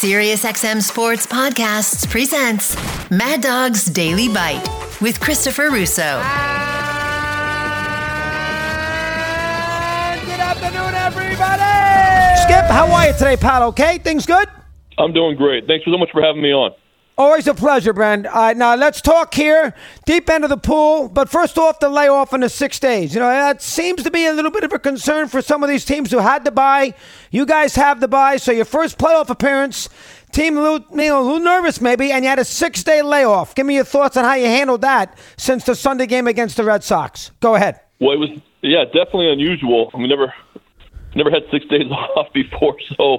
SiriusXM Sports Podcasts presents Mad Dog's Daily Bite with Christopher Russo. Good afternoon, everybody. Skip, how are you today, pal? Okay, things good? I'm doing great. Thanks so much for having me on. Always a pleasure, Brent. All right, now let's talk here. Deep end of the pool, but first off, the layoff in the six days. You know, that seems to be a little bit of a concern for some of these teams who had to bye. You guys have the bye, so your first playoff appearance, team a little, you know, a little nervous maybe, and you had a six day layoff. Give me your thoughts on how you handled that since the Sunday game against the Red Sox. Go ahead. Well, it was yeah, definitely unusual. We never never had six days off before, so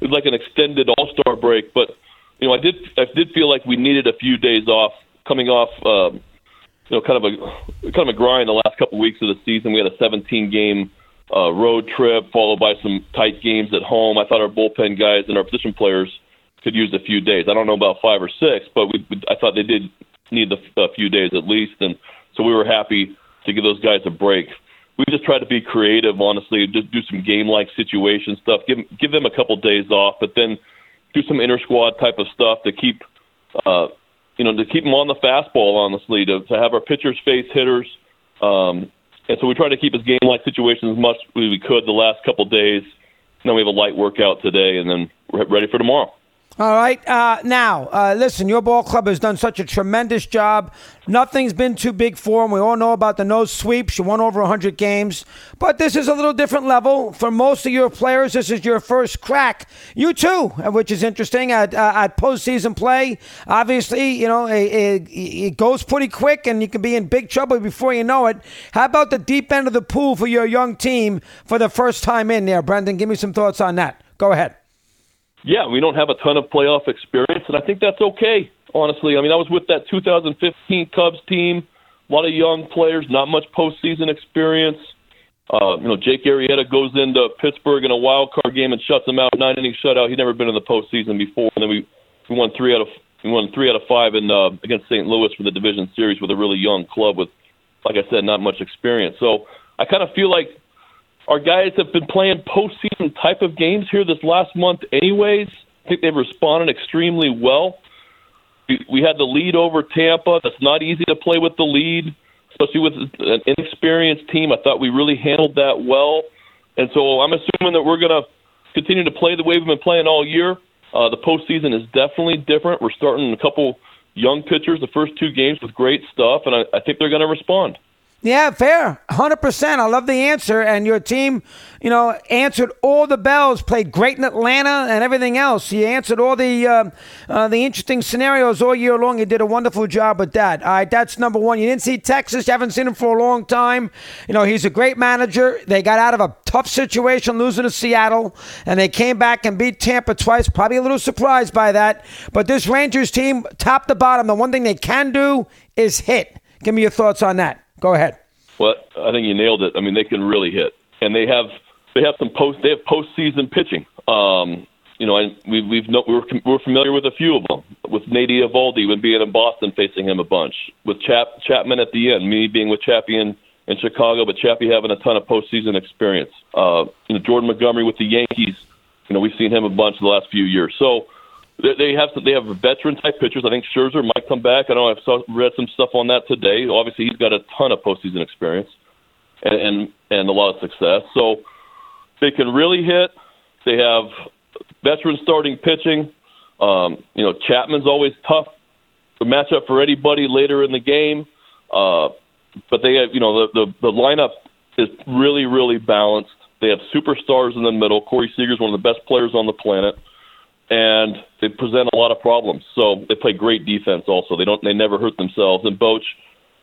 it was like an extended All Star break, but you know, I did I did feel like we needed a few days off coming off, um, you know, kind of a kind of a grind the last couple weeks of the season. We had a 17 game uh, road trip followed by some tight games at home. I thought our bullpen guys and our position players could use a few days. I don't know about five or six, but we, I thought they did need a, a few days at least, and so we were happy to give those guys a break. We just tried to be creative, honestly, just do some game-like situation stuff, give give them a couple days off, but then do some inter squad type of stuff to keep, uh, you know, to keep them on the fastball. Honestly, to, to have our pitchers face hitters, um, and so we try to keep his game like situations as much as we could the last couple days. Then we have a light workout today, and then we're ready for tomorrow. All right. Uh, now, uh, listen, your ball club has done such a tremendous job. Nothing's been too big for them. We all know about the nose sweeps. You won over 100 games. But this is a little different level. For most of your players, this is your first crack. You too, which is interesting at, uh, at postseason play. Obviously, you know, it, it, it goes pretty quick and you can be in big trouble before you know it. How about the deep end of the pool for your young team for the first time in there? Brendan, give me some thoughts on that. Go ahead yeah, we don't have a ton of playoff experience, and I think that's okay. Honestly, I mean, I was with that 2015 Cubs team, a lot of young players, not much postseason experience. Uh, you know, Jake Arrieta goes into Pittsburgh in a wild card game and shuts them out, nine inning shutout. He'd never been in the postseason before, and then we we won three out of we won three out of five in uh, against St. Louis for the division series with a really young club with, like I said, not much experience. So I kind of feel like our guys have been playing postseason type of games here this last month, anyways. I think they've responded extremely well. We had the lead over Tampa. That's not easy to play with the lead, especially with an inexperienced team. I thought we really handled that well. And so I'm assuming that we're going to continue to play the way we've been playing all year. Uh, the postseason is definitely different. We're starting a couple young pitchers the first two games with great stuff, and I, I think they're going to respond. Yeah, fair. 100%. I love the answer. And your team, you know, answered all the bells, played great in Atlanta and everything else. You answered all the uh, uh, the interesting scenarios all year long. You did a wonderful job with that. All right, that's number one. You didn't see Texas. You haven't seen him for a long time. You know, he's a great manager. They got out of a tough situation losing to Seattle, and they came back and beat Tampa twice. Probably a little surprised by that. But this Rangers team, top to bottom, the one thing they can do is hit. Give me your thoughts on that. Go ahead. Well, I think you nailed it. I mean, they can really hit, and they have they have some post they have postseason pitching. Um, you know, and we, we've no, we're we're familiar with a few of them. With Nate Eovaldi when being in Boston, facing him a bunch. With Chap Chapman at the end, me being with Chappie in, in Chicago, but Chappie having a ton of postseason experience. Uh, you know, Jordan Montgomery with the Yankees. You know, we've seen him a bunch the last few years. So they have some, they have veteran type pitchers. I think Scherzer might come back. I know I've saw, read some stuff on that today. Obviously, he's got a ton of postseason experience and, and and a lot of success. So they can really hit. They have veteran starting pitching. Um, you know, Chapman's always tough to match up for anybody later in the game. Uh, but they have, you know, the, the the lineup is really really balanced. They have superstars in the middle. Corey Seager's one of the best players on the planet and they present a lot of problems. So they play great defense. Also, they don't they never hurt themselves. And Boch,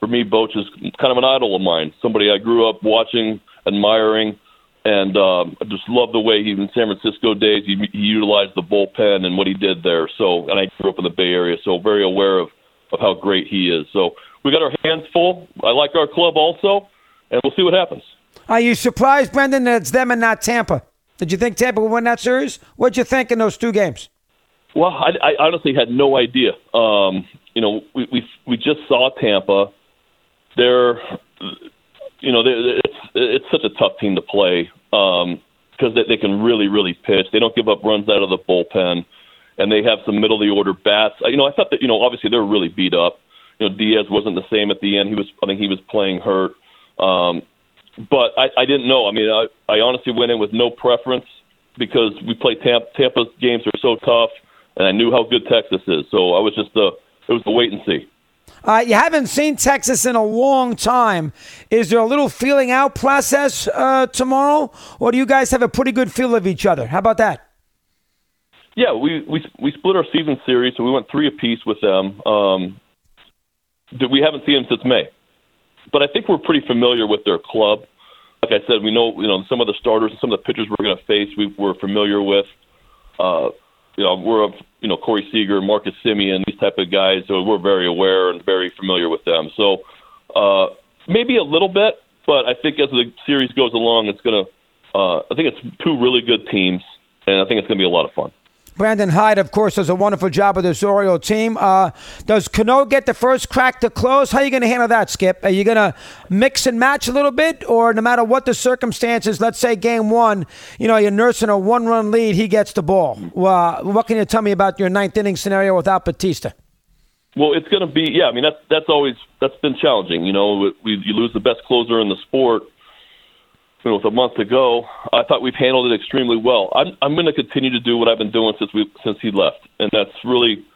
for me, Boch is kind of an idol of mine. Somebody I grew up watching, admiring, and um, I just love the way he in San Francisco days he, he utilized the bullpen and what he did there. So, and I grew up in the Bay Area, so very aware of of how great he is. So we got our hands full. I like our club also, and we'll see what happens. Are you surprised, Brendan, that it's them and not Tampa? Did you think Tampa would win that series? What'd you think in those two games? Well, I, I honestly had no idea. Um, you know, we we we just saw Tampa. They're, you know, they're, it's it's such a tough team to play because um, they, they can really really pitch. They don't give up runs out of the bullpen, and they have some middle of the order bats. You know, I thought that you know obviously they were really beat up. You know, Diaz wasn't the same at the end. He was I think he was playing hurt. Um, but I, I didn't know. I mean, I, I honestly went in with no preference because we play Tampa. Tampa's games are so tough, and I knew how good Texas is. So I was just a it was a wait and see. Uh, you haven't seen Texas in a long time. Is there a little feeling out process uh, tomorrow, or do you guys have a pretty good feel of each other? How about that? Yeah, we we we split our season series, so we went three apiece with them. Um, we haven't seen them since May, but I think we're pretty familiar with their club. Like I said, we know you know some of the starters and some of the pitchers we're going to face. We, we're familiar with. Uh, you know, we're a, you know Corey Seager, Marcus Semien, these type of guys. So we're very aware and very familiar with them. So uh, maybe a little bit, but I think as the series goes along, it's gonna. Uh, I think it's two really good teams, and I think it's gonna be a lot of fun. Brandon Hyde, of course, does a wonderful job with this Oriole team. Uh, does Cano get the first crack to close? How are you going to handle that, Skip? Are you going to mix and match a little bit, or no matter what the circumstances, let's say game one, you know, you're nursing a one-run lead, he gets the ball. What can you tell me about your ninth inning scenario without Bautista? Well, it's going to be yeah. I mean, that's that's always that's been challenging. You know, we, you lose the best closer in the sport you know, with a month to go, I thought we've handled it extremely well. I'm, I'm going to continue to do what I've been doing since we since he left, and that's really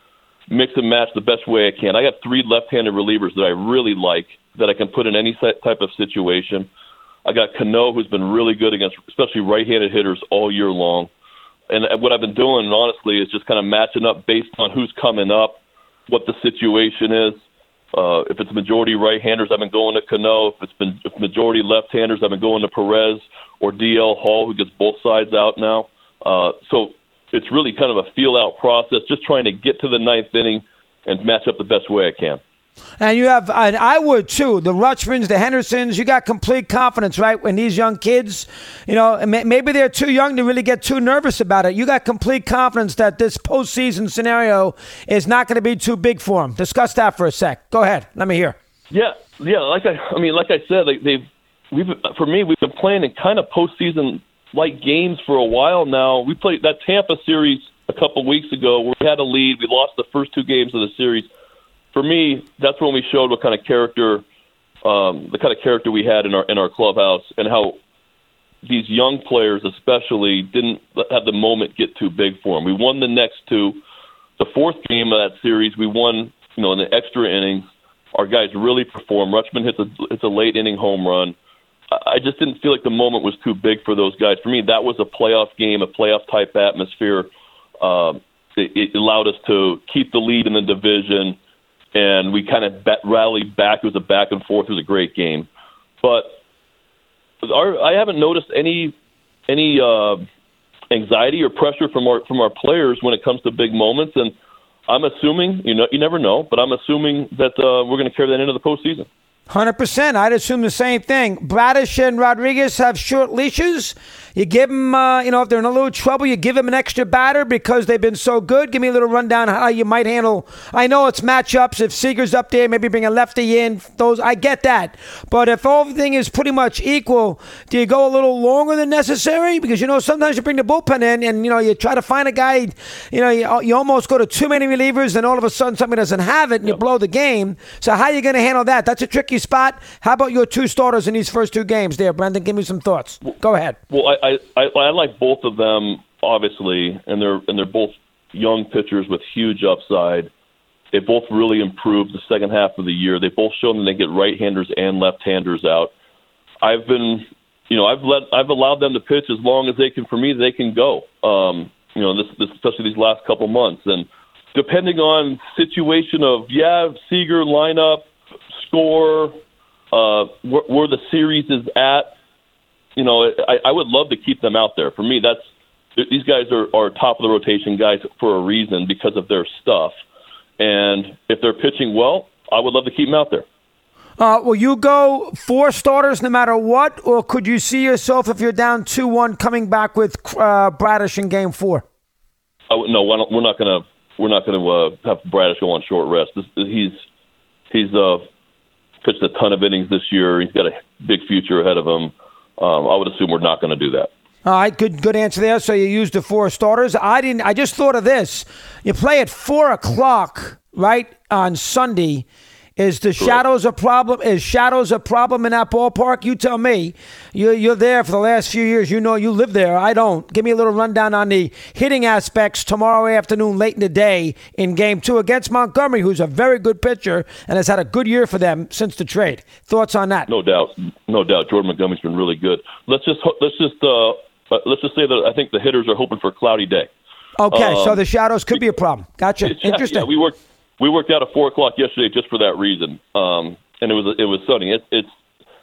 mix and match the best way I can. I got three left-handed relievers that I really like that I can put in any type of situation. I got Cano, who's been really good against, especially right-handed hitters all year long. And what I've been doing, honestly, is just kind of matching up based on who's coming up, what the situation is. Uh, if it's majority right-handers, I've been going to Cano. If it's been if majority left-handers, I've been going to Perez or DL Hall, who gets both sides out now. Uh, so it's really kind of a feel-out process, just trying to get to the ninth inning and match up the best way I can. And you have, and I would too, the Rutschmans, the Hendersons, you got complete confidence, right? When these young kids, you know, maybe they're too young to really get too nervous about it. You got complete confidence that this postseason scenario is not going to be too big for them. Discuss that for a sec. Go ahead. Let me hear. Yeah, yeah. Like I, I mean, like I said, like they've, we've, for me, we've been playing in kind of postseason like games for a while now. We played that Tampa series a couple weeks ago where we had a lead. We lost the first two games of the series for me, that's when we showed what kind of character, um, the kind of character we had in our in our clubhouse, and how these young players, especially, didn't have the moment get too big for them. We won the next two. The fourth game of that series, we won. You know, in the extra innings, our guys really performed. Rutschman hits a hits a late inning home run. I just didn't feel like the moment was too big for those guys. For me, that was a playoff game, a playoff type atmosphere. Um, it, it allowed us to keep the lead in the division and we kind of bet, rallied back. It was a back and forth. It was a great game, but our, I haven't noticed any any uh, anxiety or pressure from our from our players when it comes to big moments. And I'm assuming, you know, you never know, but I'm assuming that uh, we're going to carry that into the postseason. Hundred percent. I'd assume the same thing. Bradish and Rodriguez have short leashes. You give them, uh, you know, if they're in a little trouble, you give them an extra batter because they've been so good. Give me a little rundown how you might handle. I know it's matchups. If Seager's up there, maybe bring a lefty in. Those I get that. But if everything is pretty much equal, do you go a little longer than necessary? Because you know sometimes you bring the bullpen in and you know you try to find a guy. You know you, you almost go to too many relievers, and all of a sudden somebody doesn't have it, and you blow the game. So how are you going to handle that? That's a tricky spot. How about your two starters in these first two games? There, Brendan, give me some thoughts. Go ahead. Well, I, I, I, like both of them, obviously, and they're and they're both young pitchers with huge upside. They both really improved the second half of the year. They both shown that they get right-handers and left-handers out. I've been, you know, I've let I've allowed them to pitch as long as they can. For me, they can go. Um, you know, this, this especially these last couple months, and depending on situation of yeah, Seager lineup, score, uh, where, where the series is at you know, I, I would love to keep them out there. For me, that's these guys are, are top of the rotation guys for a reason because of their stuff. And if they're pitching well, I would love to keep them out there. Uh, will you go four starters no matter what, or could you see yourself if you're down two one coming back with uh, Bradish in Game Four? Oh, no, we're not going to we're not going to uh, have Bradish go on short rest. This, he's he's uh, pitched a ton of innings this year. He's got a big future ahead of him um, I would assume we're not going to do that. All right, good good answer there. So you used the four starters. I didn't. I just thought of this. You play at four o'clock, right, on Sunday. Is the shadows a problem? Is shadows a problem in that ballpark? You tell me. You're, you're there for the last few years. You know you live there. I don't. Give me a little rundown on the hitting aspects tomorrow afternoon, late in the day, in Game Two against Montgomery, who's a very good pitcher and has had a good year for them since the trade. Thoughts on that? No doubt, no doubt. Jordan Montgomery's been really good. Let's just let's just uh, let's just say that I think the hitters are hoping for a cloudy day. Okay, Um, so the shadows could be a problem. Gotcha. Interesting. Yeah, we worked we worked out at four o'clock yesterday just for that reason. Um, and it was it was sunny. It, it's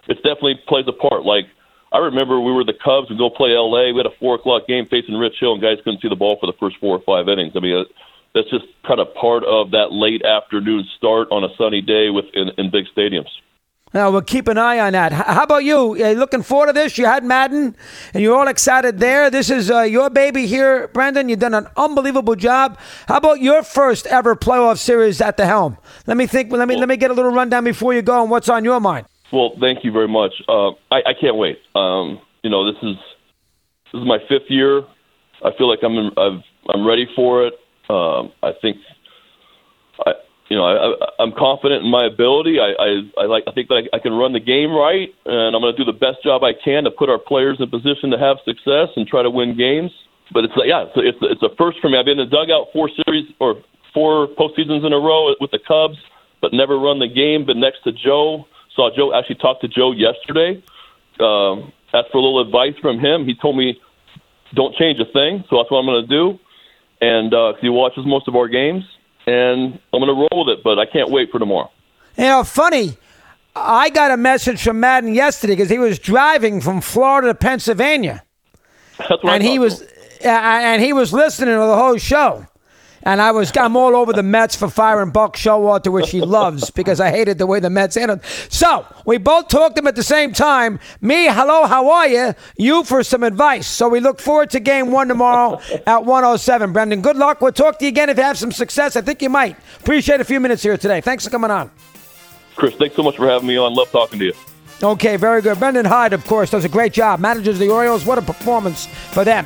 it's definitely plays a part. Like I remember we were the Cubs We go play L.A. We had a four o'clock game facing Rich Hill, and guys couldn't see the ball for the first four or five innings. I mean, uh, that's just kind of part of that late afternoon start on a sunny day with in, in big stadiums. Now we'll keep an eye on that. How about you? Are you looking forward to this? You had Maddon, and you're all excited there. This is uh, your baby here, Brendan. You've done an unbelievable job. How about your first ever playoff series at the helm? Let me think. Let me let me get a little rundown before you go on what's on your mind. Well, thank you very much. Uh, I, I can't wait. Um, you know, this is this is my fifth year. I feel like I'm I've, I'm ready for it. Um, I think I you know I, I'm confident in my ability. I, I, I like I think that I, I can run the game right, and I'm going to do the best job I can to put our players in position to have success and try to win games. But it's yeah, it's it's, it's a first for me. I've been in the dugout four series or four postseasons in a row with the Cubs, but never run the game. Been next to Joe. Saw Joe actually talked to Joe yesterday. Um, asked for a little advice from him. He told me don't change a thing, so that's what I'm going to do. And uh he watches most of our games, and I'm going to roll with it. But I can't wait for tomorrow. You know, funny. I got a message from Maddon yesterday because he was driving from Florida to Pennsylvania. That's what and he was uh, and he was listening to the whole show. And I was I'm all over the Mets for firing Buck Showalter, which he loves because I hated the way the Mets handled. So we both talked to him at the same time. Me, hello, how are you? You for some advice. So we look forward to game one tomorrow at 107. Brendan, good luck. We'll talk to you again if you have some success. I think you might. Appreciate a few minutes here today. Thanks for coming on. Chris, thanks so much for having me on. Love talking to you. Okay, very good. Brendan Hyde, of course, does a great job. Manages the Orioles. What a performance for them.